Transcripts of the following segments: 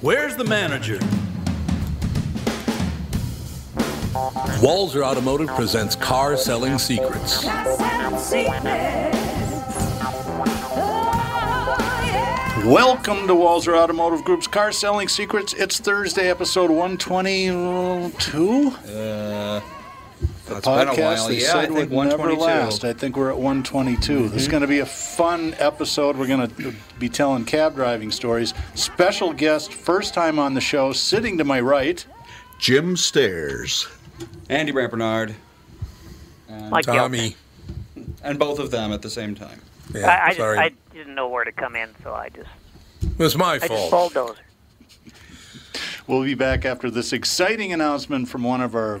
Where's the manager? Walser Automotive presents Car Selling Secrets. Welcome to Walser Automotive Group's Car Selling Secrets. It's Thursday, episode 122. Uh, The it's been a podcast while. they Yeah, I said think would never last. I think we're at 122. This is Mm-hmm. going to be a fun episode. We're going to be telling cab driving stories. Special guest, first time on the show, sitting to my right. Jim Stairs. Andy Brant Bernard, Like Tommy. and both of them at the same time. Yeah, I, I, just, sorry. I didn't know where to come in, so I just it was my I just fault. bulldozer. We'll be back after this exciting announcement from one of our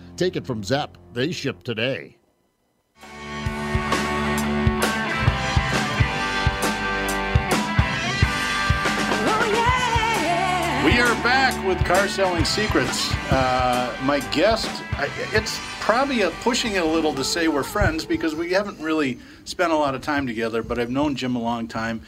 Take it from Zepp. They ship today. We are back with Car Selling Secrets. Uh, my guest, I, it's probably a, pushing it a little to say we're friends because we haven't really spent a lot of time together, but I've known Jim a long time.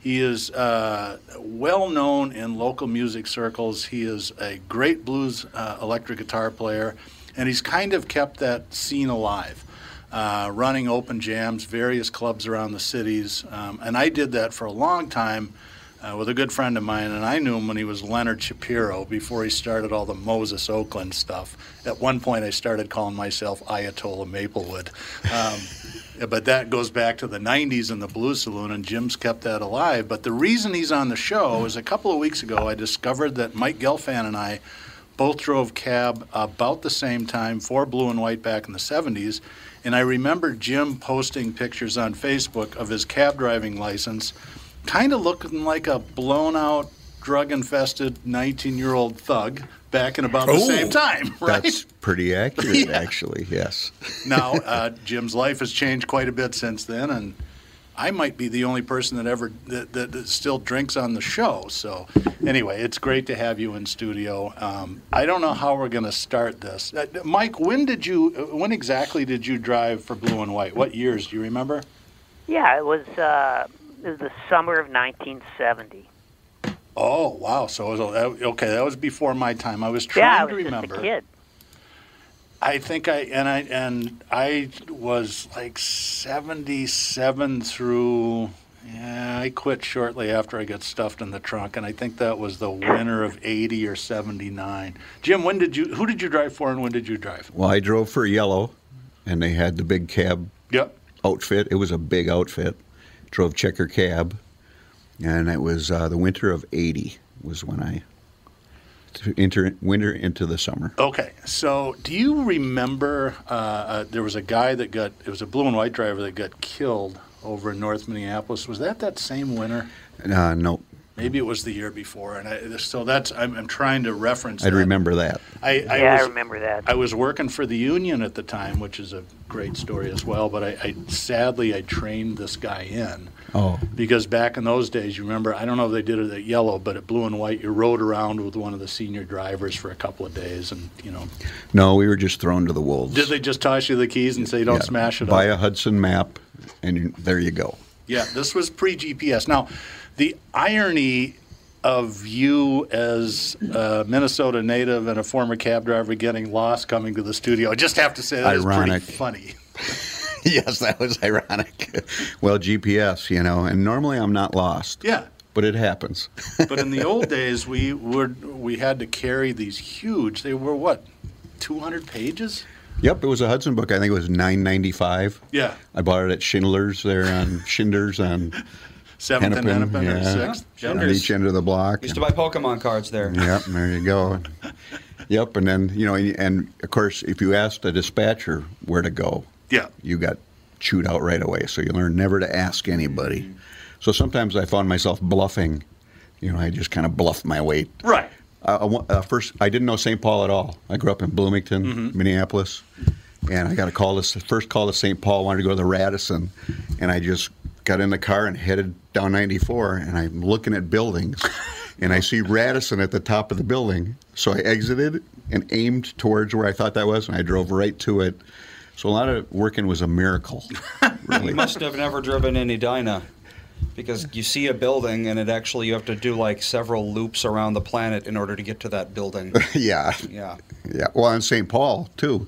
He is uh, well known in local music circles. He is a great blues uh, electric guitar player, and he's kind of kept that scene alive. Uh, running open jams, various clubs around the cities, um, and I did that for a long time uh, with a good friend of mine, and I knew him when he was Leonard Shapiro before he started all the Moses Oakland stuff. At one point, I started calling myself Ayatollah Maplewood. Um, but that goes back to the 90s in the Blue Saloon, and Jim's kept that alive. But the reason he's on the show is a couple of weeks ago, I discovered that Mike Gelfand and I both drove cab about the same time for Blue and White back in the 70s. And I remember Jim posting pictures on Facebook of his cab driving license kind of looking like a blown out, drug infested 19 year old thug back in about the Oh, same time, right? That's pretty accurate, actually, yes. now, uh, Jim's life has changed quite a bit since then, and I might be the only person that ever that, that, that still drinks on the show. So, anyway, it's great to have you in studio. Um, I don't know how we're going to start this, uh, Mike. When did you? When exactly did you drive for Blue and White? What years do you remember? Yeah, it was, uh, it was the summer of 1970. Oh wow! So it was okay. That was before my time. I was yeah, trying I was to remember. just a kid. I think I and I and I was like seventy-seven through. Yeah, I quit shortly after I got stuffed in the trunk, and I think that was the winter of eighty or seventy-nine. Jim, when did you? Who did you drive for, and when did you drive? Well, I drove for Yellow, and they had the big cab Yep. outfit. It was a big outfit. Drove checker cab, and it was uh, the winter of '80 was when I to enter winter into the summer. Okay, so do you remember uh, uh, there was a guy that got it was a blue and white driver that got killed over in North Minneapolis? Was that that same winter? Uh, no, Maybe it was the year before, and I, so that's I'm, I'm trying to reference. I'd that. remember that. I, I yeah, was, I remember that. I was working for the union at the time, which is a great story as well. But I, I sadly I trained this guy in Oh, because back in those days, you remember I don't know if they did it at yellow, but at blue and white, you rode around with one of the senior drivers for a couple of days, and you know, no, we were just thrown to the wolves. did they just toss you the keys and say don't Yeah, smash it Buy up? a Hudson map, and you, there you go. Yeah, this was pre GPS. Now, the irony of you as a Minnesota native and a former cab driver getting lost coming to the studio, I just have to say that is Ironic. pretty funny. yes, that was ironic. well, GPS, you know, and normally I'm not lost. Yeah. But it happens. But in the old days, we would we had to carry these huge. They were what, two hundred pages? Yep, it was a Hudson book. I think it was nine ninety five. Yeah, I bought it at Shinder's there on Shinder's on seventh and Hennepin, Hennepin or yeah. sixth. on Shinder's. each end of the block. Used to buy Pokemon cards there. Yep, there you go. Yep, and then you know, and, and of course, if you asked a dispatcher where to go, Yeah, you got chewed out right away. So you learn never to ask anybody. Mm-hmm. So sometimes I found myself bluffing. You know, I just kind of bluffed my way. right. Uh, I uh, first, I didn't know St. Paul at all. I grew up in Bloomington, Mm-hmm. Minneapolis, and I got a call. This first call to St. Paul. Wanted to go to the Radisson, and I just got in the car and headed down 94. And I'm looking at buildings, and I see Radisson at the top of the building. So I exited and aimed towards where I thought that was, and I drove right to it. So a lot of working was a miracle. Really. You must have never driven any Edina. Because you see a building and it actually you have to do like several loops around the planet in order to get to that building. yeah, Yeah. yeah. Well, in St. Paul too.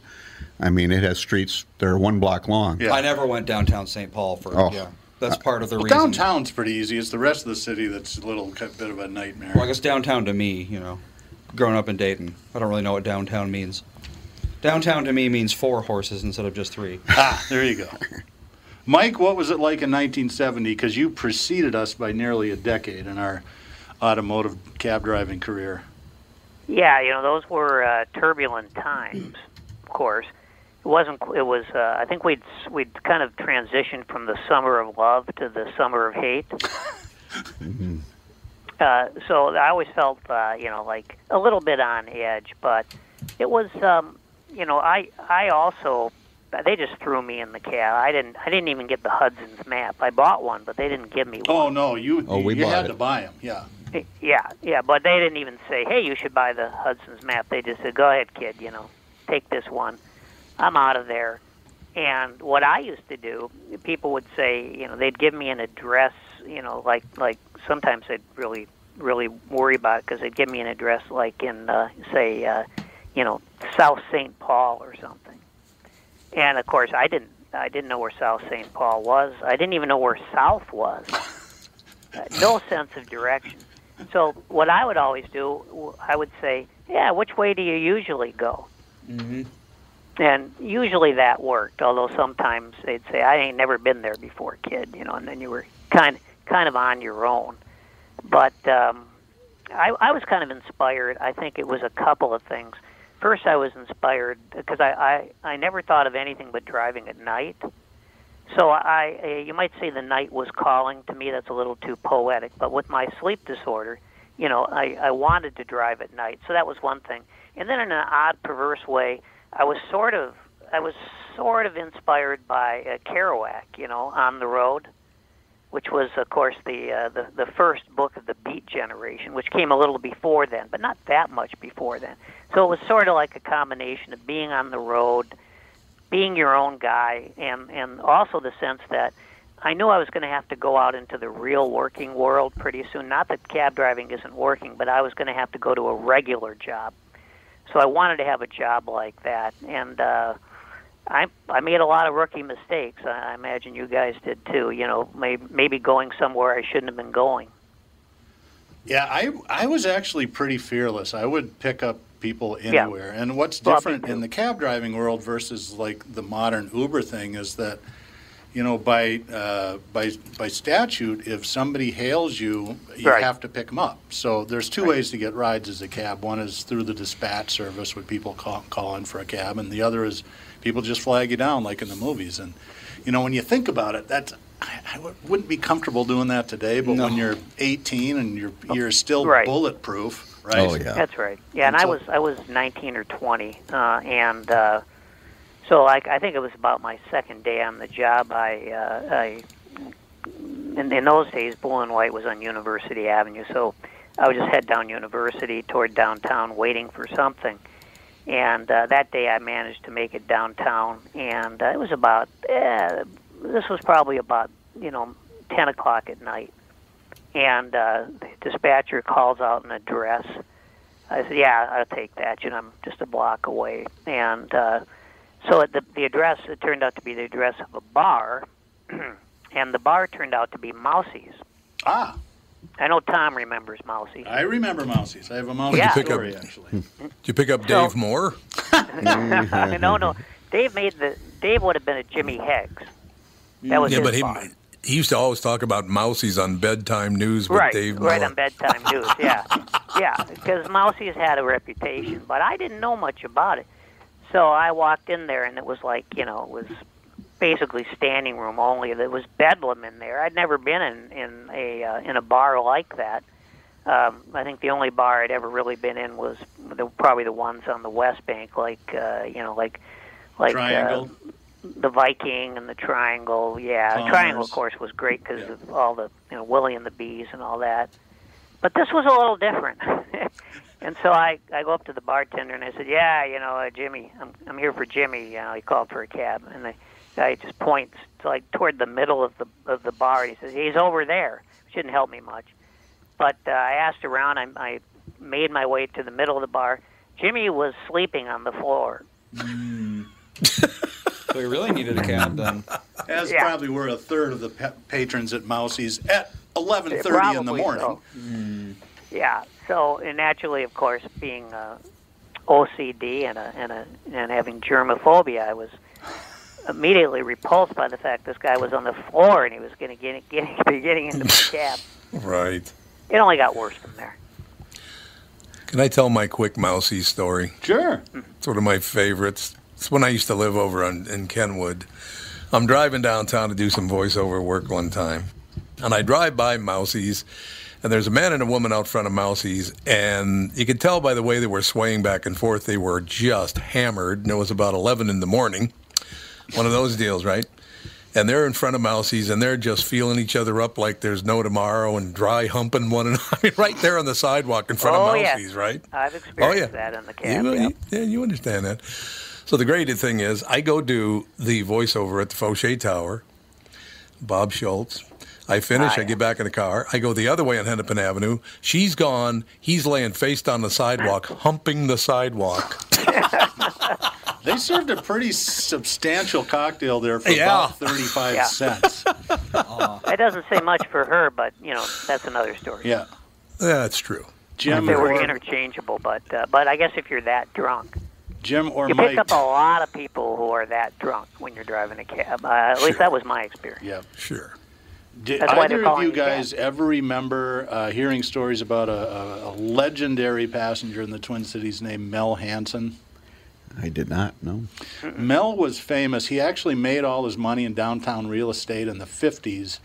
I mean, it has streets that are one block long. Yeah. I never went downtown St. Paul for Oh. yeah. That's part of the Well, reason. downtown's pretty easy. It's the rest of the city that's a little bit of a nightmare. Well, I guess downtown to me, you know, growing up in Dayton, I don't really know what downtown means. Downtown to me means four horses instead of just three. Ah, there you go. Mike, what was it like in 1970? Because you preceded us by nearly a decade in our automotive cab driving career. Yeah, you know, those were uh, turbulent times. Of course, it wasn't. It was. Uh, I think we'd we'd kind of transitioned from the summer of love to the summer of hate. uh, so I always felt, uh, you know, like a little bit on edge, but it was, um, you know, I I also they just threw me in the cab. I didn't I didn't even get the Hudson's map. I bought one, but they didn't give me one. Oh no, you Oh, we you had it. to buy them. Yeah. Yeah, yeah, but they didn't even say, "Hey, you should buy the Hudson's map." They just said, "Go ahead, kid. You know, take this one." I'm out of there. And what I used to do, people would say, you know, they'd give me an address, you know, like like sometimes they'd really really worry about it because they'd give me an address like in uh, say, uh, you know, South St. Paul or something. And of course, I didn't I didn't know where South St. Paul was. I didn't even know where South was. Uh, no sense of direction. So what I would always do, I would say, "Yeah, which way do you usually go?" Mm-hmm. And usually that worked. Although sometimes they'd say, "I ain't never been there before, kid," you know, and then you were kind kind of on your own. But um, I, I was kind of inspired. I think it was a couple of things. First, I was inspired because I, I I never thought of anything but driving at night. So I, uh, you might say the night was calling to me. That's a little too poetic, but with my sleep disorder, you know, I, I wanted to drive at night. So that was one thing. And then in an odd, perverse way, I was sort of, I was sort of inspired by uh, Kerouac, you know, on the road. Which was, of course, the, uh, the the first book of the Beat generation, which came a little before then, but not that much before then. So it was sort of like a combination of being on the road, being your own guy, and and also the sense that I knew I was going to have to go out into the real working world pretty soon. Not that cab driving isn't working, but I was going to have to go to a regular job. So I wanted to have a job like that, and uh, I I made a lot of rookie mistakes. I imagine you guys did too. You know, maybe maybe going somewhere I shouldn't have been going. Yeah, I I was actually pretty fearless. I would pick up people anywhere. Yeah. And what's different in the cab driving world versus like the modern Uber thing is that you know by uh, by by statute, if somebody hails you, you Right. have to pick them up. So there's two ways to get rides as a cab. One is through the dispatch service, where people call call in for a cab, and the other is people just flag you down like in the movies. And you know when you think about it, that's I, I w- wouldn't be comfortable doing that today, but when you're 18 and you're you're still Right. bulletproof, right? Oh, yeah. That's right. Yeah, and And I was I was 19 or 20, uh, and uh, so like I think it was about my second day on the job. I uh, I in, in those days, Blue and White was on University Avenue, so I would just head down University toward downtown, waiting for something. And uh, that day, I managed to make it downtown, and uh, it was about eh, this was probably about you know 10 o'clock at night and uh, the dispatcher calls out an address. I said, "Yeah, I'll take that. You know, I'm just a block away." And uh, so at the the address it turned out to be the address of a bar, and the bar turned out to be Mousie's. Ah, I know Tom remembers Mousie's. I remember Mousie's. I have a Mousie's Yeah. Pick up- story actually. Did you pick up So- Dave Moore? no, no, Dave made the Dave would have been a Jimmy Heggs. That was yeah, his but he, bar. he used to always talk about Mousies on bedtime news with right, Dave right on bedtime news. Yeah, yeah, because Mousie's had a reputation, but I didn't know much about it. So I walked in there, and it was like you know, it was basically standing room only. There was bedlam in there. I'd never been in in a uh, in a bar like that. Um, I think the only bar I'd ever really been in was the, probably the ones on the West Bank, like uh, you know, like like Triangle. Uh, the Viking and the Triangle. Yeah, Palmer's. Triangle, of course, was great because Yeah. of all the you know Willie and the Bees and all that. But this was a little different. and so I I go up to the bartender and I said, "Yeah, you know, uh, Jimmy, I'm I'm here for Jimmy." You know, he called for a cab, and the guy just points to, like toward the middle of the of the bar. He says, "He's over there." Which didn't help me much. But uh, I asked around. I, I made my way to the middle of the bar. Jimmy was sleeping on the floor. So we really needed a cab then. As Yeah. probably were a third of the pa- patrons at Mousie's at 11:30 in the morning. so. Yeah. So, and naturally, of course, being uh, OCD and a, and a, and having germophobia, I was immediately repulsed by the fact this guy was on the floor and he was going to get getting be getting into my cab. Right. It only got worse from there. Can I tell my quick Mousy story? Sure. It's one of my favorites. It's when I used to live over on, in Kenwood. I'm driving downtown to do some voiceover work one time, and I drive by Mousie's, and there's a man and a woman out front of Mousie's, and you could tell by the way they were swaying back and forth, they were just hammered, and it was about 11 in the morning. One of those deals, right? And they're in front of Mousie's, and they're just feeling each other up like there's no tomorrow, and dry humping one another. I mean, right there on the sidewalk in front Oh, of. Mousie's, right? I've experienced oh, yeah. that in the cab. You, yeah. you- yeah, you understand that. So the great thing is, I go do the voiceover at the Foshay Tower, Bob Schultz. I finish, Ah, I get back in the car. I go the other way on Hennepin Avenue. She's gone. He's laying face down the sidewalk, humping the sidewalk. They served a pretty substantial cocktail there for Yeah. about 35 Yeah. cents. That doesn't say much for her, but you know that's another story. Yeah. That's true. Jim They were or, interchangeable, but uh, but I guess if you're that drunk, Jim or you Mike. pick up a lot of people who are that drunk when you're driving a cab. Uh, at least that was my experience. yeah. Sure. Did That's either of you it guys ever remember uh, hearing stories about a, a, a legendary passenger in the Twin Cities named Mel Hansen? I did not know. Mel was famous. He actually made all his money in downtown real estate in the 50s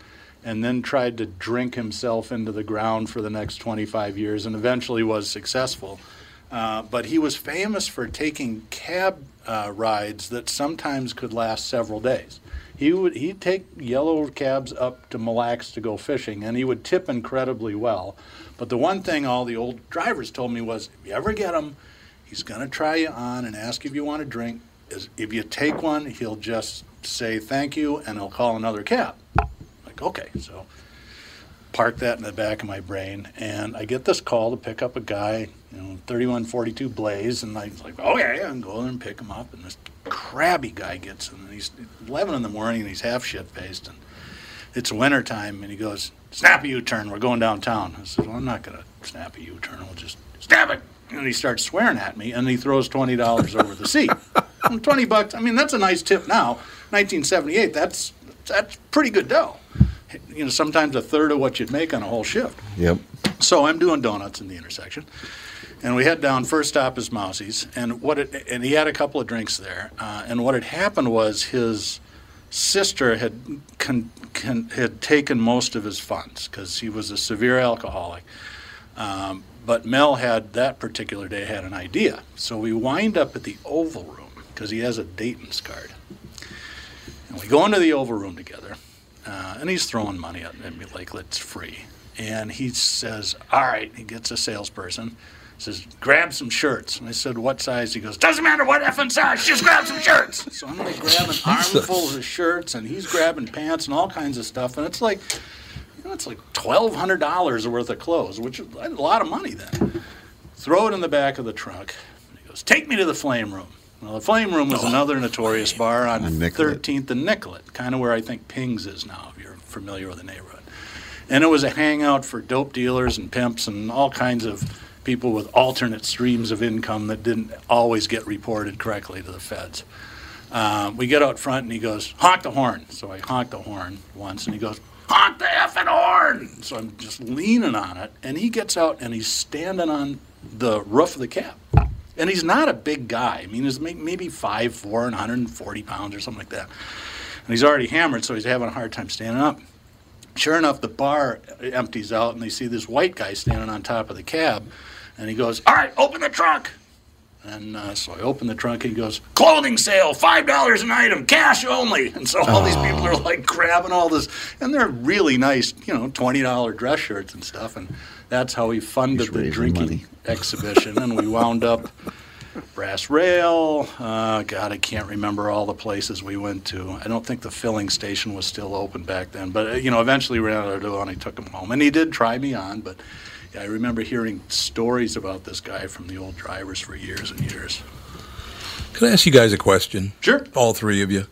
and then tried to drink himself into the ground for the next 25 years and eventually was successful. Uh, but he was famous for taking cab uh, rides that sometimes could last several days. He would he'd take yellow cabs up to Mille Lacs to go fishing, and he would tip incredibly well. But the one thing all the old drivers told me was, if you ever get him, he's going to try you on and ask if you want a drink. If you take one, he'll just say thank you and he'll call another cab. Like okay, so park that in the back of my brain, and I get this call to pick up a guy, you know, 3142 Blaze, and I'm like, okay, I can go there and pick him up, and this crabby guy gets him. and he's 11 in the morning, and he's half shit faced, and it's winter time, and he goes, snap a U-turn, we're going downtown. I said, well, I'm not gonna snap a U-turn, we'll just snap it. And he starts swearing at me, and he throws twenty dollars over the seat. And Twenty bucks. I mean, that's a nice tip now. 1978. That's that's pretty good dough. You know, sometimes a third of what you'd make on a whole shift. Yep. So I'm doing donuts in the intersection, and we head down. First stop is Mousie's, and what it and he had a couple of drinks there. Uh, and what had happened was his sister had con, con, had taken most of his funds because he was a severe alcoholic. Um, but Mel had that particular day had an idea, so we wind up at the Oval Room because he has a Dayton's card. And we go into the Oval Room together, uh, and he's throwing money at me like it's free. And he says, "All right." He gets a salesperson, says, "Grab some shirts." And I said, "What size?" He goes, "Doesn't matter what effing size, just grab some shirts." So I'm like grabbing armfuls of shirts, and he's grabbing pants and all kinds of stuff, and it's like, it's like twelve hundred dollars worth of clothes, which is a lot of money then. Throw it in the back of the trunk. He goes, "Take me to the Flame Room." Well, the Flame Room was another notorious bar on On Nicollet. 13th and Nicollet, kind of where I think Ping's is now, if you're familiar with the neighborhood. And it was a hangout for dope dealers and pimps and all kinds of people with alternate streams of income that didn't always get reported correctly to the feds. Um, we get out front and he goes, honk the horn. So I honk the horn once and he goes, honk the effing horn. So I'm just leaning on it and he gets out and he's standing on the roof of the cab. And he's not a big guy. I mean, he's may- maybe 5'4 and 140 pounds or something like that. And he's already hammered, so he's having a hard time standing up. Sure enough, the bar empties out, and they see this white guy standing on top of the cab. And he goes, All right, open the trunk. And uh, so I open the trunk, and he goes, Clothing sale, $5 an item, cash only. And so all these people are like grabbing all this, and they're really nice, you know, $20 dress shirts and stuff. And that's how we funded the drinking exhibition. and we wound up Brass Rail. Uh, God, I can't remember all the places we went to. I don't think the filling station was still open back then. But, uh, you know, eventually we ran out of dough and I took him home. And he did try me on, but I remember hearing stories about this guy from the old drivers for years and years. Can I ask you guys a question? Sure. All three of you.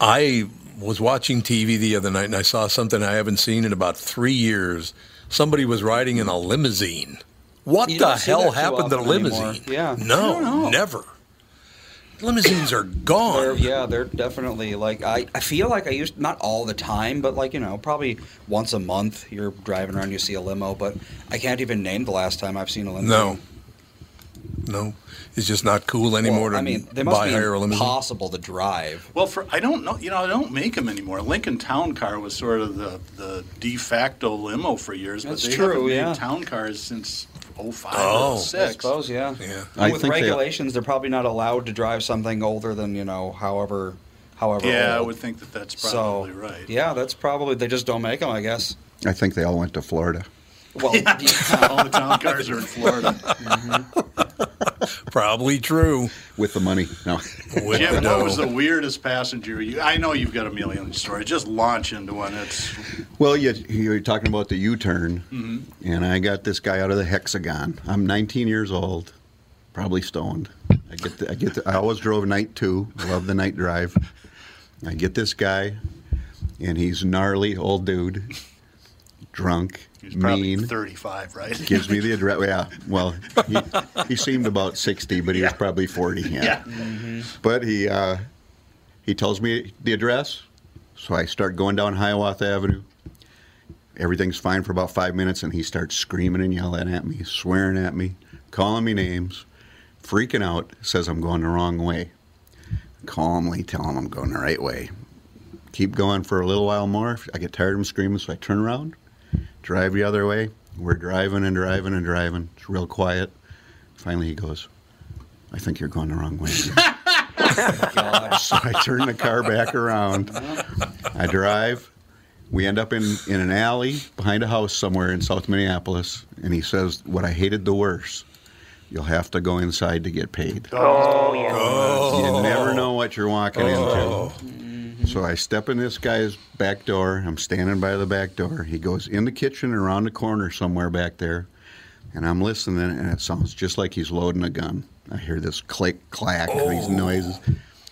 I was watching TV the other night and I saw something I haven't seen in about three years. Somebody was riding in a limousine. What You the hell happened to often anymore. limousine? Yeah. No, never. Limousines are They're, gone. yeah, they're definitely like I, I feel like I used not all the time, but like you know probably once a month you're driving around you see a limo, but I can't even name the last time I've seen a limo. No. No. It's just not cool anymore Well, I to mean they must buy be hire a limousine. impossible to drive. Well, for I don't know, you know, I don't make them anymore. Lincoln Town Car was sort of the, the de facto limo for years, but That's they true, haven't made yeah. town cars since 05 Oh. or I suppose, yeah. Yeah. And I with think regulations, they, are probably not allowed to drive something older than you know, however, however. Yeah, I would think that that's so. probably right. Yeah, that's probably they just don't make them, I guess. I think they all went to Florida. Well, All the town cars are in Florida. Mm-hmm. Probably true. with the money. No. With the Jim, what was the weirdest passenger? You, I know you've got a million stories. Just launch into one. It's Well, you, you're talking about the U-turn, Mm-hmm. and I got this guy out of the hexagon. I'm 19 years old, probably stoned. I get, the, I get, the, I always drove night too. I love the night drive. I get this guy, and he's gnarly old dude, drunk, he's probably mean. 35, right? Gives me the address. Yeah, well, he, he seemed about 60, but he was probably 40. yeah. But he uh, he tells me the address, so I start going down Hiawatha Avenue. Everything's fine for about five minutes, and he starts screaming and yelling at me, swearing at me, calling me names, freaking out. Says I'm going the wrong way. Calmly tell him I'm going the right way. Keep going for a little while more. I get tired of him screaming, so I turn around, drive the other way. We're driving and driving and driving. It's real quiet. Finally, he goes, "I think you're going the wrong way." so I turn the car back around. I drive. We end up in, in an alley behind a house somewhere in South Minneapolis. And he says, What I hated the worst, you'll have to go inside to get paid. Oh, yeah. You never know what you're walking oh. into. So I step in this guy's back door. I'm standing by the back door. He goes in the kitchen around the corner somewhere back there. And I'm listening, and it sounds just like he's loading a gun. I hear this click, clack, these oh. noises.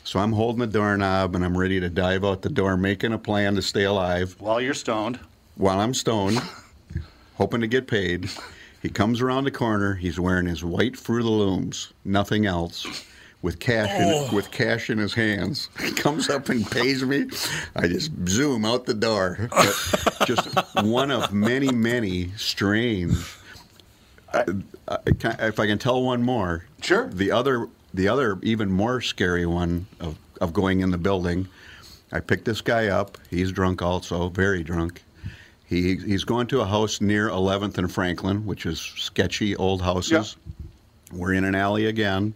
So I'm holding the doorknob and I'm ready to dive out the door, making a plan to stay alive While you're stoned. while I'm stoned, hoping to get paid. He comes around the corner. He's wearing his white Fruit of the Looms, nothing else, with cash in, with cash in his hands. He comes up and pays me. I just zoom out the door. Just one of many, many strange. Uh, uh, can- if I can tell one more, Sure. The other, the other, even more scary one of, of going in the building. I picked this guy up. He's drunk also, very drunk. He, he's going to a house near 11th and Franklin, which is sketchy old houses. We're in an alley again.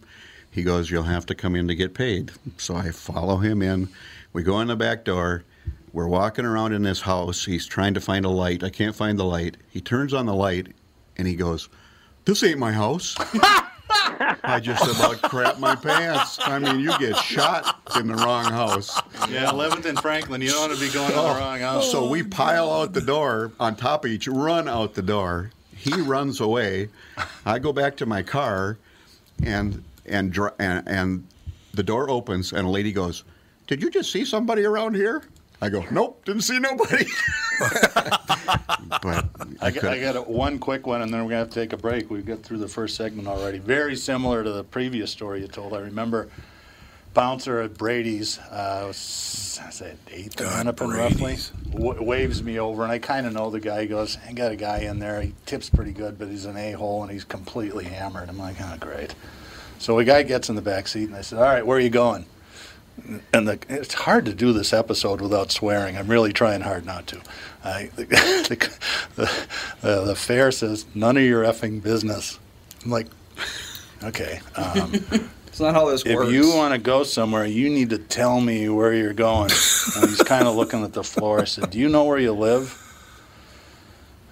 He goes, You'll have to come in to get paid. So I follow him in. We go in the back door. We're walking around in this house. He's trying to find a light. I can't find the light. He turns on the light and he goes, This ain't my house. I just about crap my pants. I mean, you get shot in the wrong house. Yeah, 11th and Franklin. You don't want to be going to the oh. wrong house. So we pile out the door on top of each, run out the door. He runs away. I go back to my car, and and dr- and, and the door opens, and a lady goes, "Did you just see somebody around here?" I go, "Nope, didn't see nobody." but I I, got, I got a, one quick one, and then we're going to have to take a break. We've got through the first segment already. Very similar to the previous story you told. I remember bouncer at Brady's, uh, was, I said eighth God, and roughly, w- waves me over, and I kind of know the guy. He goes, I got a guy in there. He tips pretty good, but he's an a-hole, and he's completely hammered. I'm like, oh, great. So a guy gets in the back seat, and I said, all right, where are you going? and the, it's hard to do this episode without swearing. I'm really trying hard not to. I, the, the, the, the fair says, none of your effing business. I'm like, okay. Um, It's not how this if works. you want to go somewhere, you need to tell me where you're going. And he's kind of looking at the floor. I said, Do you know where you live?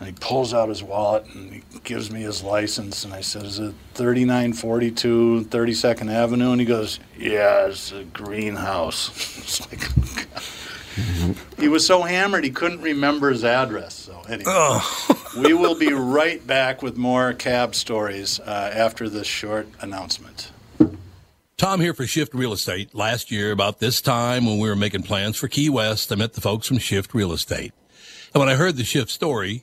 And he pulls out his wallet and he gives me his license. And I said, Is it 3942 32nd Avenue? And he goes, Yeah, it's a greenhouse. it's like, he was so hammered he couldn't remember his address. So, anyway, we will be right back with more cab stories uh, after this short announcement. Tom here for Shift Real Estate. Last year, about this time when we were making plans for Key West, I met the folks from Shift Real Estate. And when I heard the Shift story,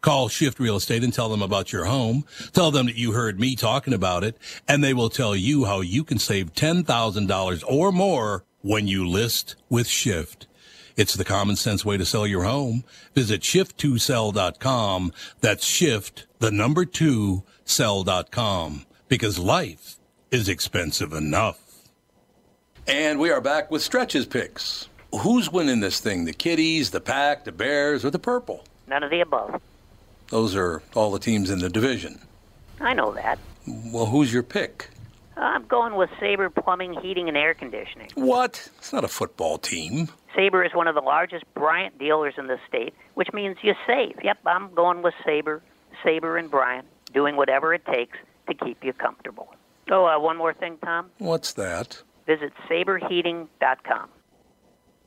Call Shift Real Estate and tell them about your home. Tell them that you heard me talking about it, and they will tell you how you can save $10,000 or more when you list with Shift. It's the common sense way to sell your home. Visit shift2sell.com. That's shift, the number two, sell.com. Because life is expensive enough. And we are back with stretches picks. Who's winning this thing? The Kitties, the Pack, the Bears, or the Purple? None of the above. Those are all the teams in the division. I know that. Well, who's your pick? I'm going with Sabre Plumbing, Heating, and Air Conditioning. What? It's not a football team. Sabre is one of the largest Bryant dealers in the state, which means you save. Yep, I'm going with Sabre, Sabre and Bryant, doing whatever it takes to keep you comfortable. Oh, uh, one more thing, Tom. What's that? Visit saberheating.com.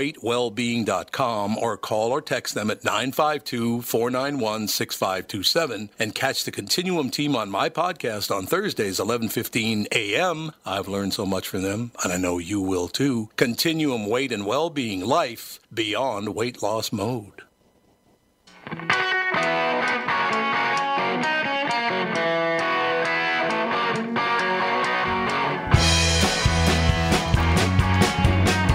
weightwellbeing.com or call or text them at 952-491-6527 and catch the Continuum team on my podcast on Thursdays 11:15 a.m. I've learned so much from them and I know you will too. Continuum Weight and Wellbeing Life beyond weight loss mode.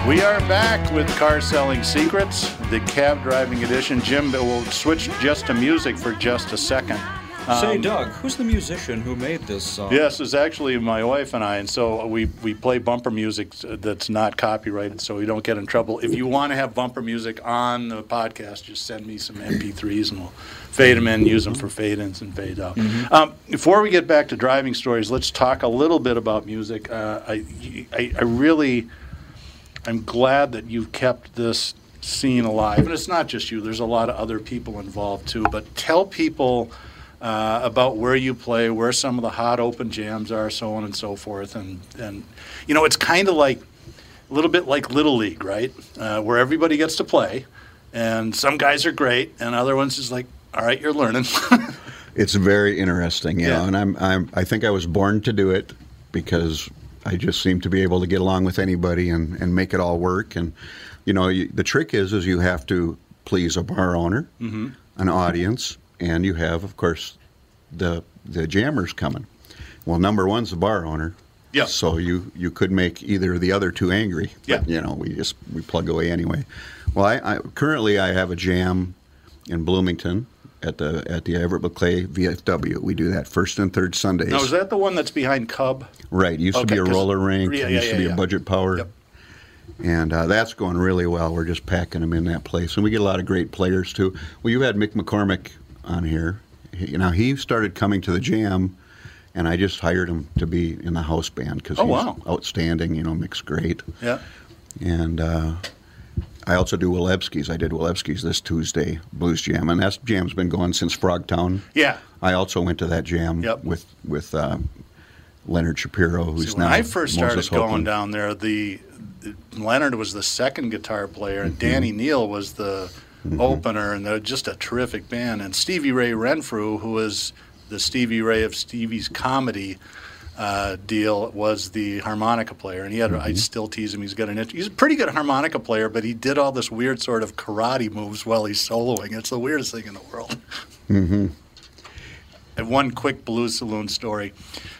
We are back with Car Selling Secrets, the cab driving edition. Jim, we'll switch just to music for just a second. Say, Um, Doug, who's the musician who made this song? Yes, it's actually my wife and I, and so we, we play bumper music that's not copyrighted, so we don't get in trouble. If you want to have bumper music on the podcast, just send me some MP3s, and we'll fade them in, use them for fade ins and fade out. Um, before we get back to driving stories, let's talk a little bit about music. Uh, I, I, I really, I'm glad that you've kept this scene alive, and it's not just you. There's a lot of other people involved too. But tell people uh, about where you play, where some of the hot open jams are, so on and so forth. And and you know, it's kind of like a little bit like little league, right? Uh, where everybody gets to play, and some guys are great, and other ones is like, all right, you're learning. It's very interesting, you Yeah. know, and I'm, I'm I think I was born to do it because I just seem to be able to get along with anybody and, and make it all work. And you know, you, the trick is is you have to please a bar owner, Mhm. an audience, and you have, of course, the the jammers coming. Well, number one's the bar owner. Yeah. So you you could make either of the other two angry. Yeah. But, you know, we just we plug away anyway. Well, I, I currently I have a jam in Bloomington at the at the Everett McClay VFW. We do that first and third Sundays. now, is that the one that's behind Cub? right? Used to be a roller rink. Yeah, it yeah, used to be a budget power. Yep. And uh, that's going really well. We're just packing them in that place, and we get a lot of great players too. Well, you had Mick McCormick on here. He, you know, he started coming to the jam, and I just hired him to be in the house band because Oh, he's wow. outstanding. You know, Mick's great. Yeah. And uh, I also do Wilebski's. I did Wilebski's this Tuesday Blues Jam, and that jam's been going since Frogtown. Yeah. I also went to that jam Yep. with with uh, Leonard Shapiro, who's See, when now I first started Moses going down there, the, the- Leonard was the second guitar player, and Mm-hmm. Danny Neal was the opener, and they're just a terrific band. And Stevie Ray Renfrew, who was the Stevie Ray of Stevie's comedy uh, deal, was the harmonica player. And he had, Mm-hmm. I still tease him, he's got an, he's a pretty good harmonica player, but he did all this weird sort of karate moves while he's soloing. It's the weirdest thing in the world. Mm-hmm. And one quick Blues Saloon story.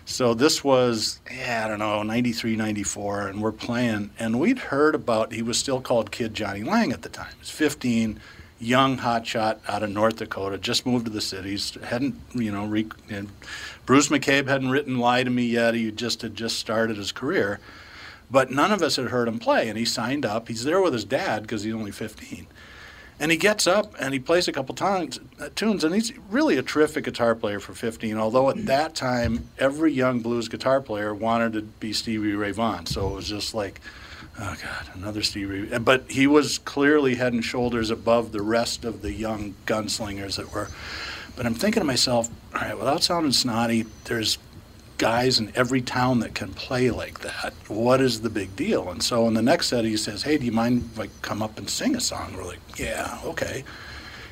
So this was, yeah, I don't know, 93, 94, and we're playing. And we'd heard about, he was still called Kid Jonny Lang at the time. He was 15, young hotshot out of North Dakota, just moved to the cities, hadn't, you know, re- Bruce McCabe hadn't written Lie to Me yet. He just had just started his career. But none of us had heard him play, and he signed up. He's there with his dad because he's only 15. And he gets up and he plays a couple times, uh, tunes, and he's really a terrific guitar player for 15. Although at that time, every young blues guitar player wanted to be Stevie Ray Vaughan, so it was just like, oh God, another Stevie. But he was clearly head and shoulders above the rest of the young gunslingers that were. But I'm thinking to myself, all right, without sounding snotty, there's guys in every town that can play like that. What is the big deal? And so in the next set, he says, "Hey, do you mind if I come up and sing a song?" We're like, "Yeah, okay."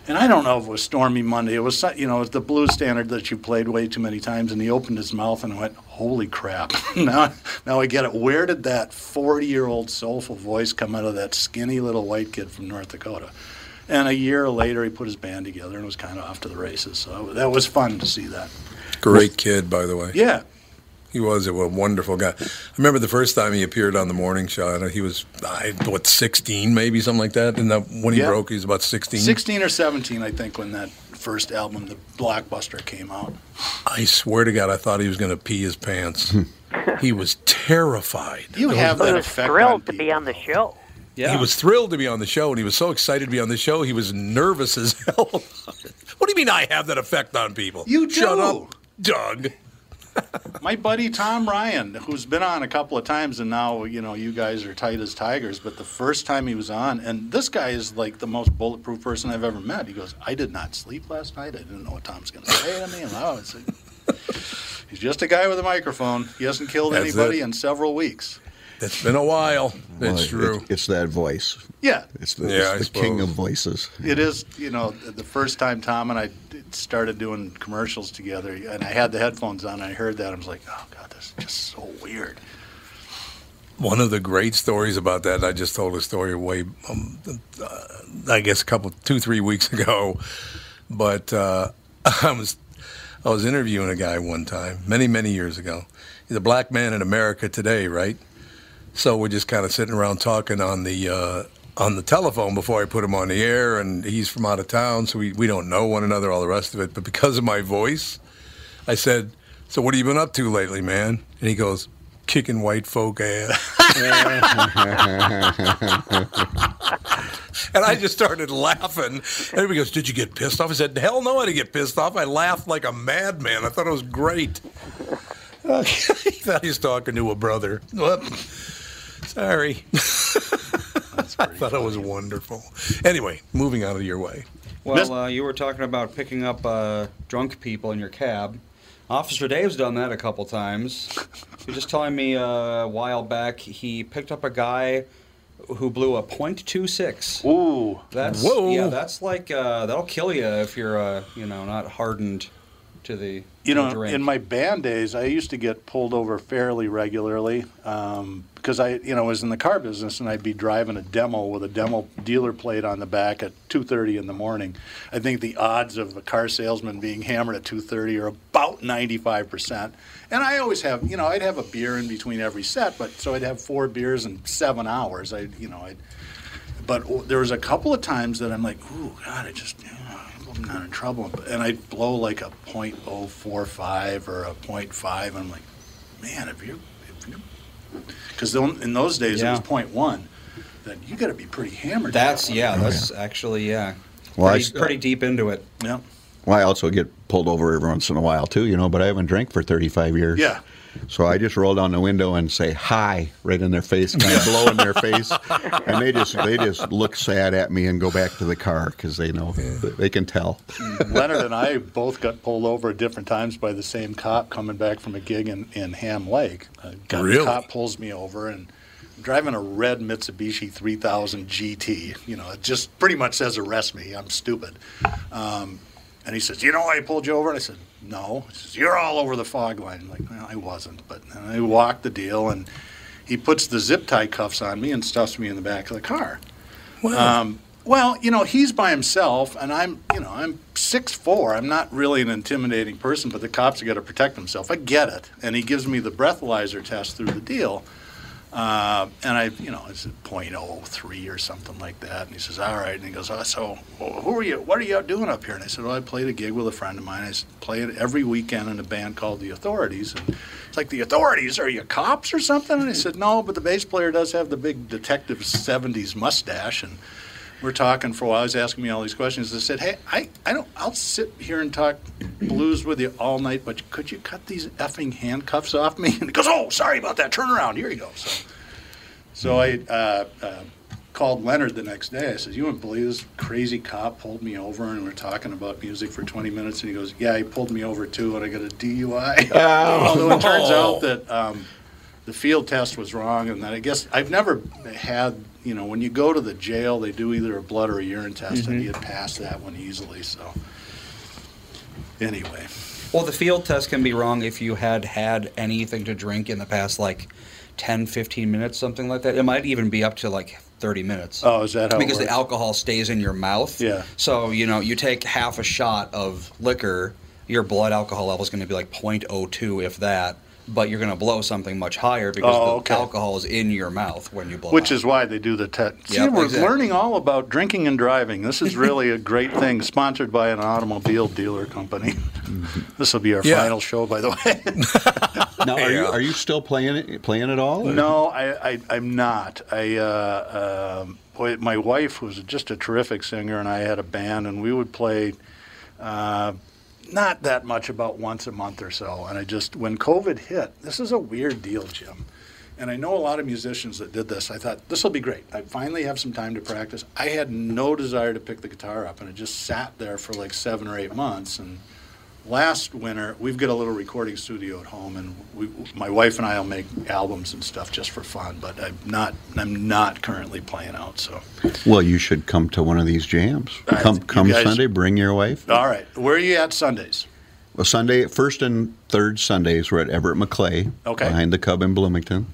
And I don't know if it was Stormy Monday. It was, you know, it was the blues standard that you played way too many times. And he opened his mouth and went, "Holy crap!" now, now I get it. Where did that forty-year-old soulful voice come out of that skinny little white kid from North Dakota? And a year later, he put his band together and was kind of off to the races. So that was fun to see that. Great kid, by the way. Yeah, He was a wonderful guy. I remember the first time he appeared on the morning show. I know he was, I, what, 16 maybe, something like that. And that, when he Yeah. broke, he was about 16. 16 or 17, I think, when that first album, the Blockbuster, came out. I swear to God, I thought he was going to pee his pants. he was terrified. You have I that was effect on thrilled to be on the show. Yeah. He was thrilled to be on the show, and he was so excited to be on the show. He was nervous as hell. what do you mean I have that effect on people? You Shut do. up, Doug. My buddy Tom Ryan, who's been on a couple of times, and now you know you guys are tight as tigers. But the first time he was on, and this guy is like the most bulletproof person I've ever met. He goes, "I did not sleep last night. I didn't know what Tom's going to say to me." And I was like, He's just a guy with a microphone. He hasn't killed That's anybody it. in several weeks. It's been a while. Well, it's it- true. it's that voice. Yeah, It's the, Yeah, it's the king of voices. It is, you know, the first time Tom and I started doing commercials together, and I had the headphones on, and I heard that, I was like, oh, God, this is just so weird. One of the great stories about that, I just told a story way, um, uh, I guess, a couple, two, three weeks ago. But uh, I was, I was interviewing a guy one time, many, many years ago. He's a black man in America today, right? So we're just kind of sitting around talking on the uh, on the telephone before I put him on the air, and he's from out of town, so we, we don't know one another, all the rest of it. But because of my voice, I said, "So what have you been up to lately, man?" And he goes, "Kicking white folk ass." And I just started laughing. Everybody goes, Did you get pissed off? I said, Hell no, I didn't get pissed off. I laughed like a madman. I thought it was great. he thought he was talking to a brother. Whoop. Sorry. I thought it was wonderful. Anyway, moving out of your way. Well, uh, you were talking about picking up uh, drunk people in your cab. Officer Dave's done that a couple times. He was just telling me uh, a while back he picked up a guy who blew a .26. Ooh, That's Whoa. yeah, that's like uh, that'll kill you if you're uh, you know not hardened to the You know, in my band days, I used to get pulled over fairly regularly um, because I, you know, was in the car business and I'd be driving a demo with a demo dealer plate on the back at 2:30 in the morning. I think the odds of a car salesman being hammered at 2:30 are about 95 percent. And I always have, you know, I'd have a beer in between every set, but so I'd have four beers in seven hours. I, you know, I'd but there was a couple of times that I'm like, ooh, God, I just, you know, I'm not in trouble. And I'd blow like a .045 or a .5, and I'm like, man, if you, if you, because in those days Yeah. it was .1, then you got to be pretty hammered. that's yeah, oh, that's actually yeah, Well, I pretty, s- pretty deep into it. yeah, Well, I also get pulled over every once in a while too, you know, but I haven't drank for 35 years. yeah. So I just roll down the window and say hi right in their face, kind of blow in their face, and they just they just look sad at me and go back to the car because they know they can tell. Leonard and I both got pulled over at different times by the same cop coming back from a gig in, in Ham Lake. A guy- Really? cop pulls me over and I'm driving a red Mitsubishi 3000 GT. You know, it just pretty much says arrest me. I'm stupid. Um, and he says, "You know why I pulled you over?" And I said, "No." He says, "You're all over the fog line." I'm like, well, I wasn't, but and I walked the deal, and he puts the zip tie cuffs on me and stuffs me in the back of the car. Um, well, you know, he's by himself, and I'm, you know, I'm six four. I'm not really an intimidating person, but the cops have got to protect himself. I get it. And he gives me the breathalyzer test through the deal. Uh, and I, you know, it's a .03 or something like that. And he says, all right. And he goes, oh, so who are you, what are you doing up here? And I said, well, I played a gig with a friend of mine. I play it every weekend in a band called The Authorities. And it's like, The Authorities, are you cops or something? And I said, no, but the bass player does have the big detective 70s mustache. And we're talking for a while. He's asking me all these questions. I said, "Hey, I, I don't. I'll sit here and talk blues with you all night, but could you cut these effing handcuffs off me?" And he goes, "Oh, sorry about that. Turn around. Here you go." So, so I uh, uh, called Leonard the next day. I said, "You wouldn't believe this crazy cop pulled me over, and we're talking about music for 20 minutes." And he goes, "Yeah, he pulled me over too, and I got a DUI." Although it turns out that. Um, the field test was wrong, and then I guess I've never had, you know, when you go to the jail, they do either a blood or a urine test, and mm-hmm. he had passed that one easily. So, anyway, Well, the field test can be wrong if you had had anything to drink in the past like 10, 15 minutes, something like that. It might even be up to like 30 minutes. oh, is that how? because the alcohol stays in your mouth. Yeah. So, you know, you take half a shot of liquor, your blood alcohol level is going to be like 0.02, if that. But you're going to blow something much higher because Oh, the okay. alcohol is in your mouth when you blow. Which out. is why they do the test. See, Yep, we're exactly. learning all about drinking and driving. This is really a great thing. Sponsored by an automobile dealer company. This will be our Yeah. final show, by the way. Now, are you are you still playing it playing it all? or- no, I, I, I'm not. I, uh, um, boy, my wife was just a terrific singer, and I had a band, and we would play. Uh, not that much, about once a month or so. And I just, when COVID hit, this is a weird deal, Jim. And I know a lot of musicians that did this. I thought, this will be great. I finally have some time to practice. I had no desire to pick the guitar up, and it just sat there for like seven or eight months. And last winter, we've got a little recording studio at home, and we, my wife and I will make albums and stuff just for fun. But I'm not, I'm not currently playing out. So, Well, you should come to one of these jams. Come come guys- Sunday, bring your wife. all right, where are you at Sundays? Well, Sunday, first and third Sundays, we're at Everett McClay, Okay. behind the Cub in Bloomington,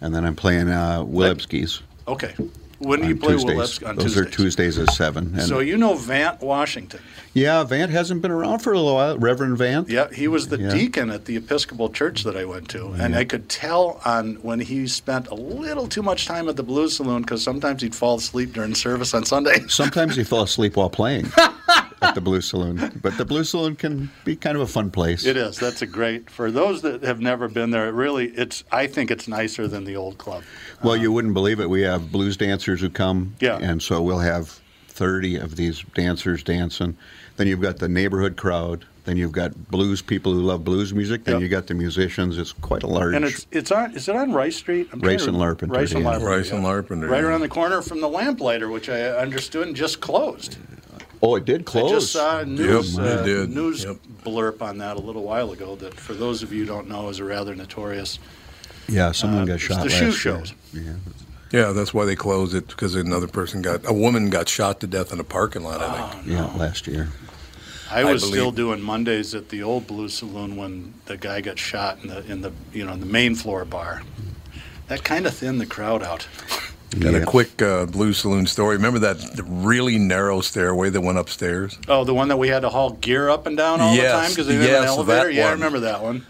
and then I'm playing uh, Wilebski's Okay, when do you play Tuesdays. Wilebski on Those Tuesdays? are Tuesdays at seven. And So you know Vant Washington? yeah, Vant hasn't been around for a little while. Reverend Vant. Yeah, he was the Yeah. deacon at the Episcopal church that I went to, and I could tell on when he spent a little too much time at the Blues Saloon because sometimes he'd fall asleep during service on Sunday. Sometimes he fell asleep while playing at the Blue Saloon, but the Blue Saloon can be kind of a fun place. It is. That's a great for those that have never been there. It really, it's. I think it's nicer than the old club. Well, you wouldn't believe it. We have blues dancers who come, Yeah. and so we'll have 30 of these dancers dancing. Then you've got the neighborhood crowd. Then you've got blues people who love blues music. Then Yep. you got the musicians. It's quite a large. And it's it's on. Is it on Rice Street? I'm Rice and Larpenteur, Rice and yeah. Larpenteur. Rice and yeah. Larpenteur, Right yeah. around the corner from the Lamplighter, which I understood just closed. Oh, it did close. I just saw a news, Yep, uh, did. news Yep. blurb on that a little while ago. That, for those of you who don't know, is a rather notorious. yeah, someone uh, got shot the last shoe shows. Yeah. Yeah, that's why they closed it because another person got a woman got shot to death in a parking lot. I think. Yeah, last year. I I was still doing Mondays at the old Blue Saloon when the guy got shot in the in the you know the main floor bar. That kind of thinned the crowd out. Got Yeah. a quick uh, Blue Saloon story. Remember that really narrow stairway that went upstairs? Oh, the one that we had to haul gear up and down all the time because they didn't have an elevator. that Yeah, I remember that one.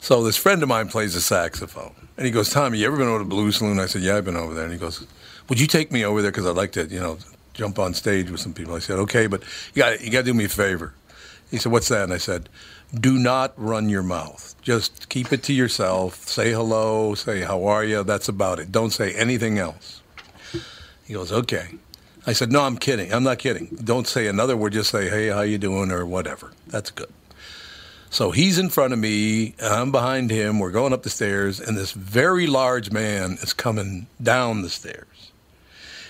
So this friend of mine plays the saxophone, and he goes, "Tommy, you ever been over to Blue Saloon?" I said, "Yeah, I've been over there." And he goes, "Would you take me over there? Because I'd like to, you know, jump on stage with some people." I said, "Okay, but you got you got to do me a favor." He said, "What's that?" And I said, "Do not run your mouth. Just keep it to yourself. Say hello. Say how are you. That's about it. Don't say anything else." He goes, "Okay." I said, "No, I'm kidding. I'm not kidding. Don't say another word. Just say, hey, how you doing, or whatever. That's good." So he's in front of me, I'm behind him. We're going up the stairs, and this very large man is coming down the stairs.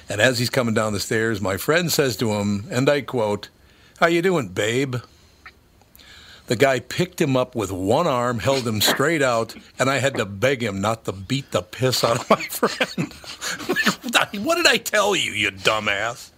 And as he's coming down the stairs, my friend says to him, and I quote, "How you doing, babe?" The guy picked him up with one arm, held him straight out, and I had to beg him not to beat the piss out of my friend. what did I tell you, you dumbass?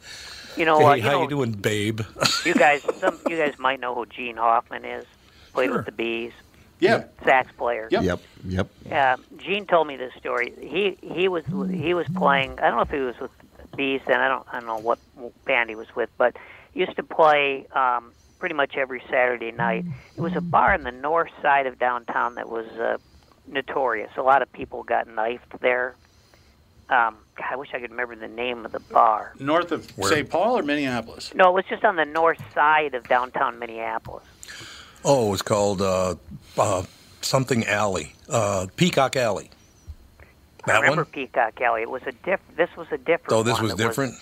You know, hey, uh, you how know, you doing, babe? you guys, some you guys might know who Gene Hoffman is. Played Sure. with the Bees, Yeah. sax player. Yep. Yep. Yep. Uh, Gene told me this story. He he was he was playing. I don't know if he was with Bees then. I don't I don't know what band he was with, but he used to play um, pretty much every Saturday night. It was a bar in the north side of downtown that was uh, notorious. A lot of people got knifed there. Um, God, I wish I could remember the name of the bar. North of St. Paul or Minneapolis? No, it was just on the north side of downtown Minneapolis. Oh, it was called uh, uh, something Alley, uh, Peacock Alley. I That remember one? Peacock Alley. It was a diff. This was a different. Oh, this one. was It different.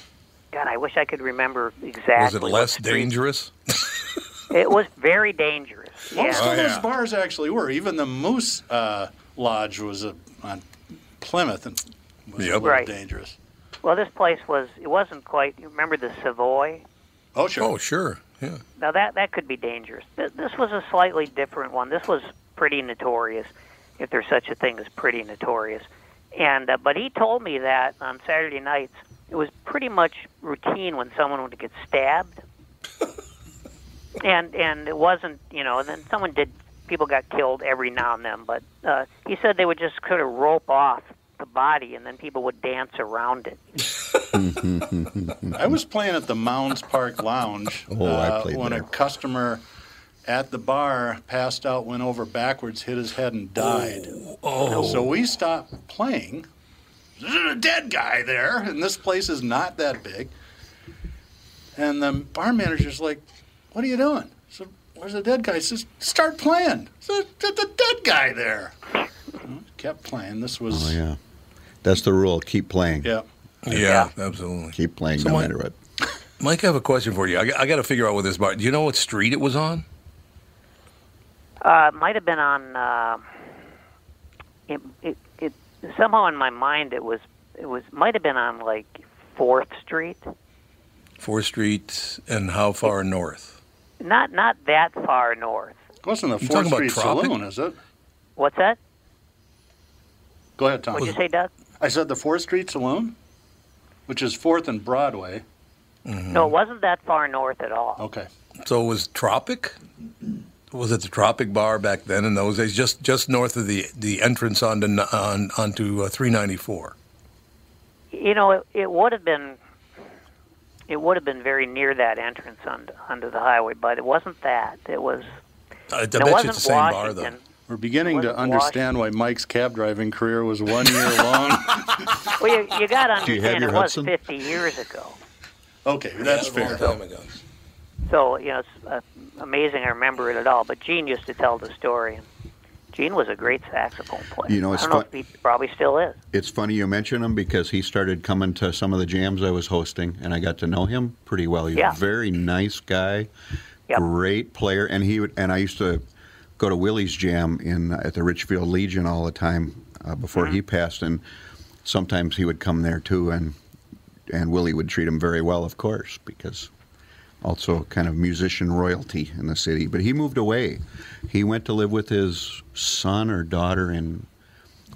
God, I wish I could remember exactly. Was it less dangerous? It was very dangerous. Most Yeah. of Oh, those yeah. bars actually were. Even the Moose uh, Lodge was a, on Plymouth and was a little Right. dangerous. Well, this place was. It wasn't quite. You remember the Savoy? Oh, sure. Oh, sure. Yeah. Now that that could be dangerous. Th- This was a slightly different one. This was pretty notorious, if there's such a thing as pretty notorious. And uh, but he told me that on Saturday nights it was pretty much routine when someone would get stabbed. and and it wasn't you know. And then someone did. People got killed every now and then, but uh, he said they would just sort of rope off the body, and then people would dance around it. I was playing at the Mounds Park Lounge Oh, I uh, played when there. a customer at the bar, passed out, went over backwards, hit his head, and died. Oh. So we stopped playing. There's a dead guy there, and this place is not that big. And the bar manager's like, "What are you doing?" So where's the dead guy? He says, "Start playing." So there's a dead guy there. Kept playing. This was Oh yeah, that's the rule. Keep playing. yeah. Yeah, absolutely. Keep playing So no my- matter what. Mike, I have a question for you. I, got- I got to figure out what this bar. Do you know what street it was on? Uh, it might have been on. Uh, it, it, it somehow in my mind it was it was might have been on like Fourth Street. Fourth Street, and how far north? Not not that far north. It wasn't the Fourth Street Tropic? Saloon, is it? What's that? Go ahead, Tom. What'd you say, Doug? I said the Fourth Street Saloon, which is Fourth and Broadway. No, it wasn't that far north at all. Okay. So it was Tropic? Was it the Tropic Bar back then in those days? Just just north of the the entrance onto on onto uh, 394. You know, it, it would have been. It would have been very near that entrance onto, onto the highway, but it wasn't that. It was. I, I bet you wasn't it's the same bar though. We're beginning to Wasn't understand why Mike's cab driving career was one year long. Well, you, you got to Do you have understand it was 50 years ago. okay, that's Yeah, fair. time ago. So you know, it's uh, amazing. I remember it at all. But Gene used to tell the story. And Gene was a great saxophone player. You know, I it's don't know if he probably still is. It's funny you mention him because he started coming to some of the jams I was hosting, and I got to know him pretty well. He's Yeah. a very nice guy, Yep. great player, and he would. And I used to go to Willie's jam in at the Richfield Legion all the time uh, before he passed, and sometimes he would come there too, and and Willie would treat him very well, of course, because also kind of musician royalty in the city. But he moved away. He went to live with his son or daughter in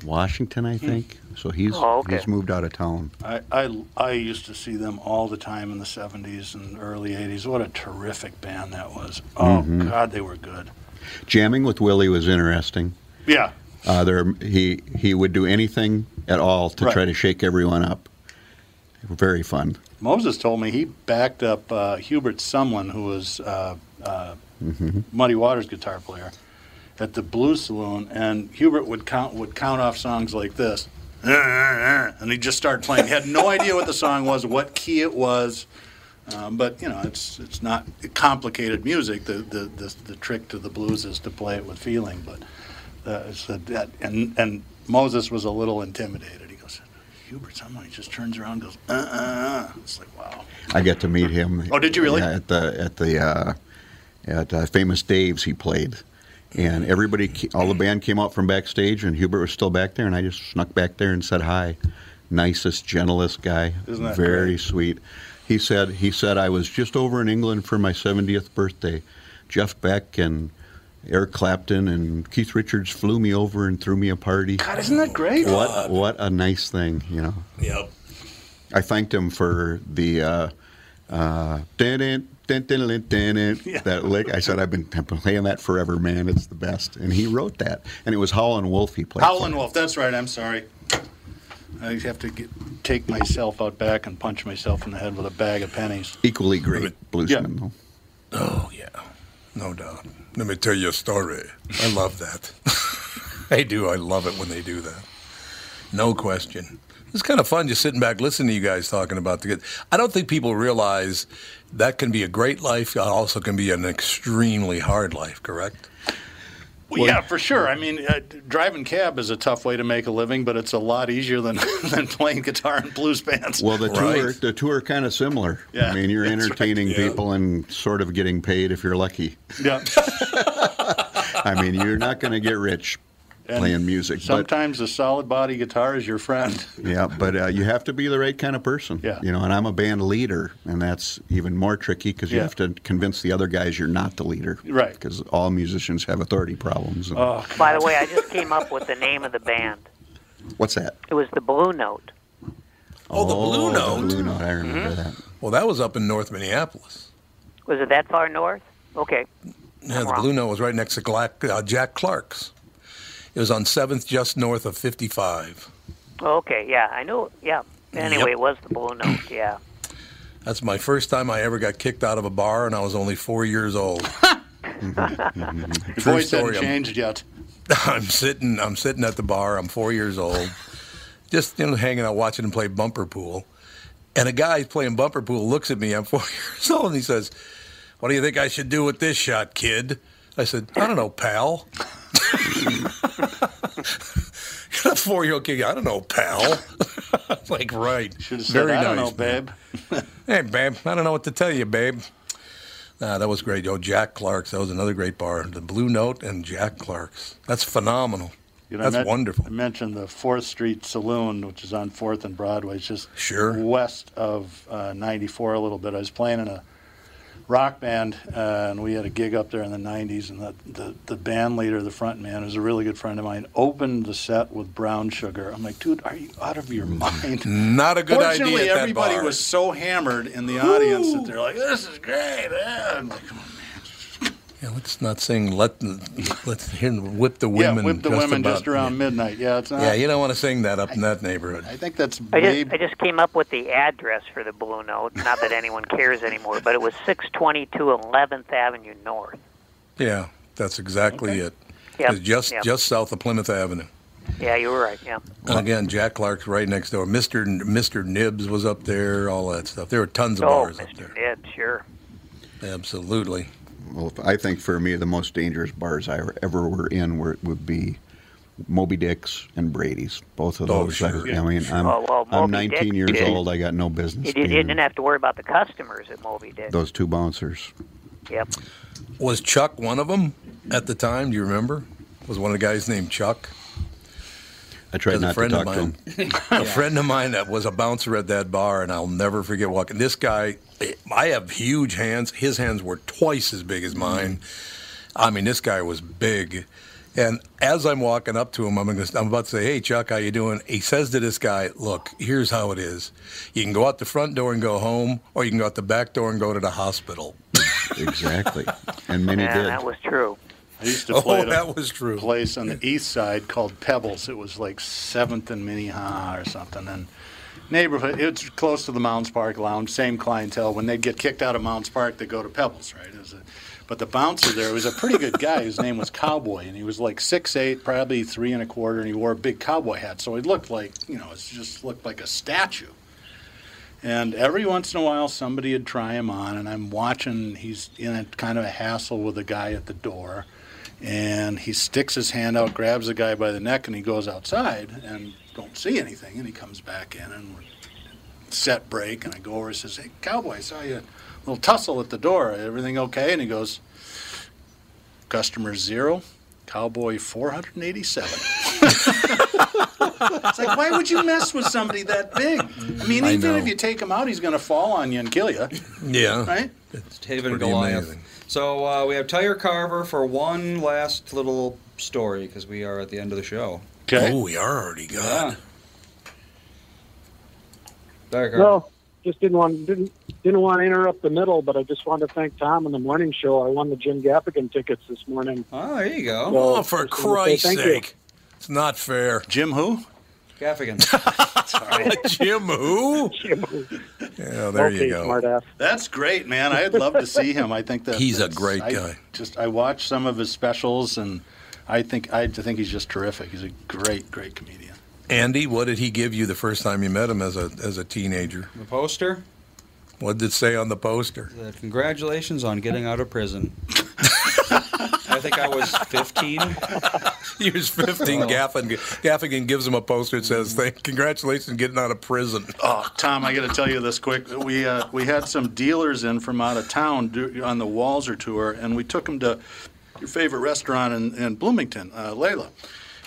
Washington, I think. So he's Oh, okay. he's moved out of town. I, I, I used to see them all the time in the 70s and early 80s. What a terrific band that was. Oh, Mm-hmm. God, they were good. Jamming with Willie was interesting. Yeah. Uh, there, he he would do anything at all to Right. try to shake everyone up. Very fun. Moses told me he backed up uh, Hubert Sumlin, who was uh, uh, Muddy Waters guitar player, at the Blues Saloon, and Hubert would count would count off songs like this, and he'd just started playing. He had no idea what the song was, what key it was, um, but you know, it's it's not complicated music. The, the the the trick to the blues is to play it with feeling. But uh, it's that, and and Moses was a little intimidated. Hubert, someone he just turns around and goes, uh, uh, uh. It's like, wow. I got to meet him. Oh, did you really? Yeah, at the at the uh, at uh, Famous Dave's he played, and everybody, all the band came out from backstage, and Hubert was still back there, and I just snuck back there and said hi. Nicest, gentlest guy, Isn't that very great? sweet. He said he said I was just over in England for my 70th birthday. Jeff Beck and Eric Clapton and Keith Richards flew me over and threw me a party. God, isn't that great? What what a nice thing, you know. Yep. I thanked him for the uh, uh, dun, dun, dun, Yeah. that lick. I said I've been, playing that forever, man. It's the best. And he wrote that, and it was Howlin' Wolf he played. Howlin'. Wolf. That's right. I'm sorry. I have to get, take myself out back and punch myself in the head with a bag of pennies. Equally great bluesman, though. Oh yeah, no doubt. Let me tell you a story. I love that. I do. I love it when they do that. No question. It's kind of fun just sitting back listening to you guys talking about the good. I don't think people realize that can be a great life. It also can be an extremely hard life. Correct? Well, yeah, for sure. I mean, uh, driving cab is a tough way to make a living, but it's a lot easier than than playing guitar in blues bands. Well, the Right. tour, the tour, kind of similar. Yeah, I mean, you're right. entertaining Yeah. people and sort of getting paid if you're lucky. yeah. I mean, you're not going to get rich And playing music, but Sometimes a solid body guitar is your friend. Yeah, but uh, you have to be the right kind of person. Yeah. You know, and I'm a band leader, and that's even more tricky because you Yeah. have to convince the other guys you're not the leader. Right. Because all musicians have authority problems. and- Oh, By the way, I just came up with the name of the band. What's that? It was the Blue Note. Oh, the Blue Note. The Blue Note. I remember Mm-hmm. that. Well, that was up in North Minneapolis. Was it that far north? Okay. Yeah, the wrong. Blue Note was right next to uh, Jack Clark's. It was on Seventh, just north of 55. Okay, yeah, I knew. Yeah. Anyway, it was the Blue Note. Yeah. That's my first time I ever got kicked out of a bar, and I was only four years old. Your voice story, hasn't I'm- changed yet. I'm sitting. I'm sitting at the bar. I'm four years old, just you know, hanging out, watching him play bumper pool. And a guy playing bumper pool looks at me. I'm four years old, and he says, "What do you think I should do with this shot, kid?" I said, "I don't know, pal." a four-year-old kid. I don't know, pal. like right. Should have said, Very I don't nice, know, babe. Hey, babe, I don't know what to tell you, babe. Nah, that was great. Oh, Jack Clark's. That was another great bar. The Blue Note and Jack Clark's. That's phenomenal. You know, I That's wonderful. I mentioned the Fourth Street Saloon, which is on Fourth and Broadway. It's just Sure. west of uh, 94 a little bit. I was playing in a rock band, uh, and we had a gig up there in the 90s. And the, the, the band leader, the front man, who's a really good friend of mine, opened the set with brown sugar. I'm like, dude, are you out of your mind? Not a good Fortunately, idea at that everybody was so hammered in the audience that they're like, this is great. Yeah. I'm like, "Come on, Yeah, let's not sing. Let let's hear whip the women. yeah, women. whip the just women about- just around midnight. Yeah, it's not. Yeah, you don't want to sing that up in that neighborhood. I think that's I just, I just came up with the address for the Blue Note. Not that anyone cares anymore, but it was 622 11th Avenue North. Yeah, that's exactly it. Yep, It's just yep. just south of Plymouth Avenue. Yeah, you were right. Yeah. And again, Jack Clark's right next door. Mister Mister Nibs was up there. All that stuff. There were tons of Oh, bars up Mr. there. Ned, sure. Absolutely. Well, I think for me, the most dangerous bars I ever were in were, would be Moby Dick's and Brady's. Both of Oh, those. sure. I, I mean, I'm, Oh, well, I'm 19 Dick years did. old. I got no business You, didn't have to worry about the customers at Moby Dick. those two bouncers. Yep. Was Chuck one of them at the time? Do you remember? Was one of the guys named Chuck? I tried As a not to friend of talk to mine, him. a friend of mine that was a bouncer at that bar, and I'll never forget walking. This guy, I have huge hands. His hands were twice as big as mm-hmm. mine. I mean, this guy was big. And as I'm walking up to him, I'm, gonna, I'm about to say, "Hey, Chuck, how you doing?" He says to this guy, "Look, here's how it is. You can go out the front door and go home, or you can go out the back door and go to the hospital." exactly. And many yeah, did. that was true. I used to Oh, play at a that was true. place on the east side called Pebbles. It was like Seventh and Minnehaha or something, and neighborhood. It's close to the Mounds Park Lounge. Same clientele. When they'd get kicked out of Mounds Park, they go to Pebbles, right? A, but the bouncer there was a pretty good guy. His name was Cowboy, and he was like six eight, probably three and a quarter, and he wore a big cowboy hat. So he looked like you know, it just looked like a statue. And every once in a while, somebody would try him on, and I'm watching. He's in a kind of a hassle with a guy at the door, and he sticks his hand out, grabs the guy by the neck, and he goes outside and don't see anything. And he comes back in, and we're set break, and I go over and says, "Hey, cowboy, I saw you a little tussle at the door. Everything okay?" And he goes, "Customer zero, cowboy 487." it's like, why would you mess with somebody that big? I mean, I even know. if you take him out, he's going to fall on you and kill you, Yeah. right? It's David and pretty Goliath. amazing. So uh, we have Tire Carver for one last little story because we are at the end of the show. Okay. Oh, we are already Yeah. gone. Tire Carver. No, just didn't want didn't didn't want to interrupt the middle, but I just wanted to thank Tom on the morning show. I won the Jim Gaffigan tickets this morning. Oh, there you go. So, Oh, for just wanted to say Christ's thank you. sake. It's not fair. Jim who? Gaffigan. Jim who? Yeah, there okay, you go. smartass. That's great, man. I'd love to see him. I think that He's a great I guy. Just I watched some of his specials, and I think I think he's just terrific. He's a great, great comedian. Andy, what did he give you the first time you met him as a as a teenager? the poster. What did it say on the poster? Said, Congratulations on getting out of prison. I think I was 15. He was 15. Gaffigan, Gaffigan gives him a poster that says, "Thank, congratulations on getting out of prison." Oh, Tom, I got to tell you this quick. We uh, we had some dealers in from out of town do, on the Walser tour, and we took them to your favorite restaurant in, in Bloomington, uh, Lela.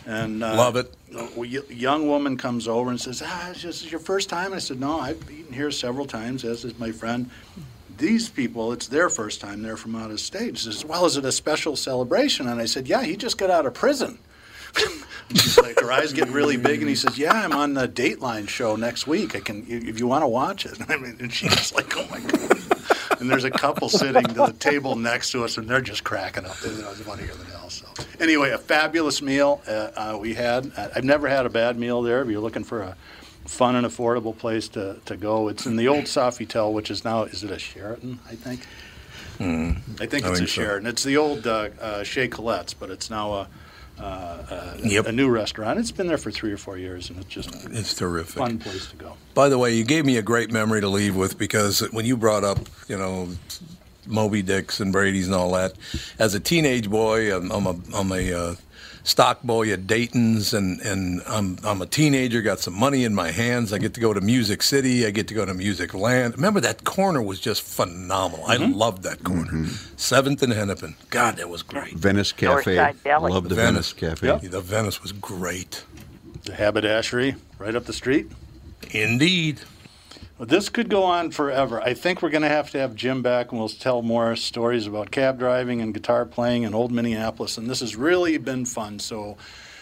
And uh, Love it. A young woman comes over and says, "Ah, this is your first time." I said, "No, I've eaten here several times, as is my friend." These people, it's their first time. They're from out of state. She says, "Well, is it a special celebration?" And I said, "Yeah, he just got out of prison." She's like, her eyes get really big, and he says, "Yeah, I'm on the Dateline show next week. I can, if you want to watch it." I mean, and she's like, "Oh my god!" And there's a couple sitting to the table next to us, and they're just cracking up. It was funnier than hell. So, anyway, a fabulous meal uh, uh, we had. I've never had a bad meal there. If you're looking for a fun and affordable place to, to go, it's in the old Sofitel, which is now is it a Sheraton? I think. Mm. I think I it's think a so. Sheraton. It's the old uh, uh, Chez Colette's, but it's now a, uh, uh, Yep. a new restaurant. It's been there for three or four years, and it's just It's terrific. fun place to go. By the way, you gave me a great memory to leave with because when you brought up, you know, Moby Dicks and Brady's and all that, as a teenage boy, I'm, I'm a, I'm a uh, stock boy at Dayton's, and, and I'm, I'm a teenager, got some money in my hands. I get to go to Music City, I get to go to Music Land. Remember, that corner was just phenomenal. I mm-hmm. loved that corner. Mm-hmm. Seventh and Hennepin. God, that was great. Venice Cafe. Northside Love the Venice. Venice, Cafe. Yep. The Venice was great. The Haberdashery right up the street. Indeed. This could go on forever. I think we're going to have to have Jim back, and we'll tell more stories about cab driving and guitar playing in old Minneapolis. And this has really been fun. So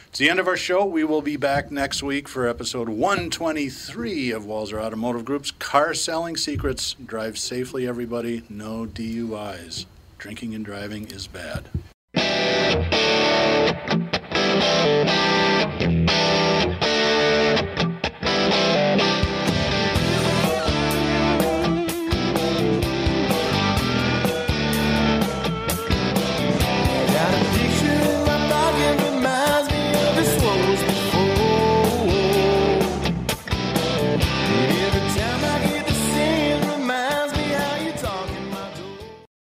it's the end of our show. We will be back next week for episode 123 of Walser Automotive Group's Car Selling Secrets. Drive safely, everybody. No DUIs. Drinking and driving is bad.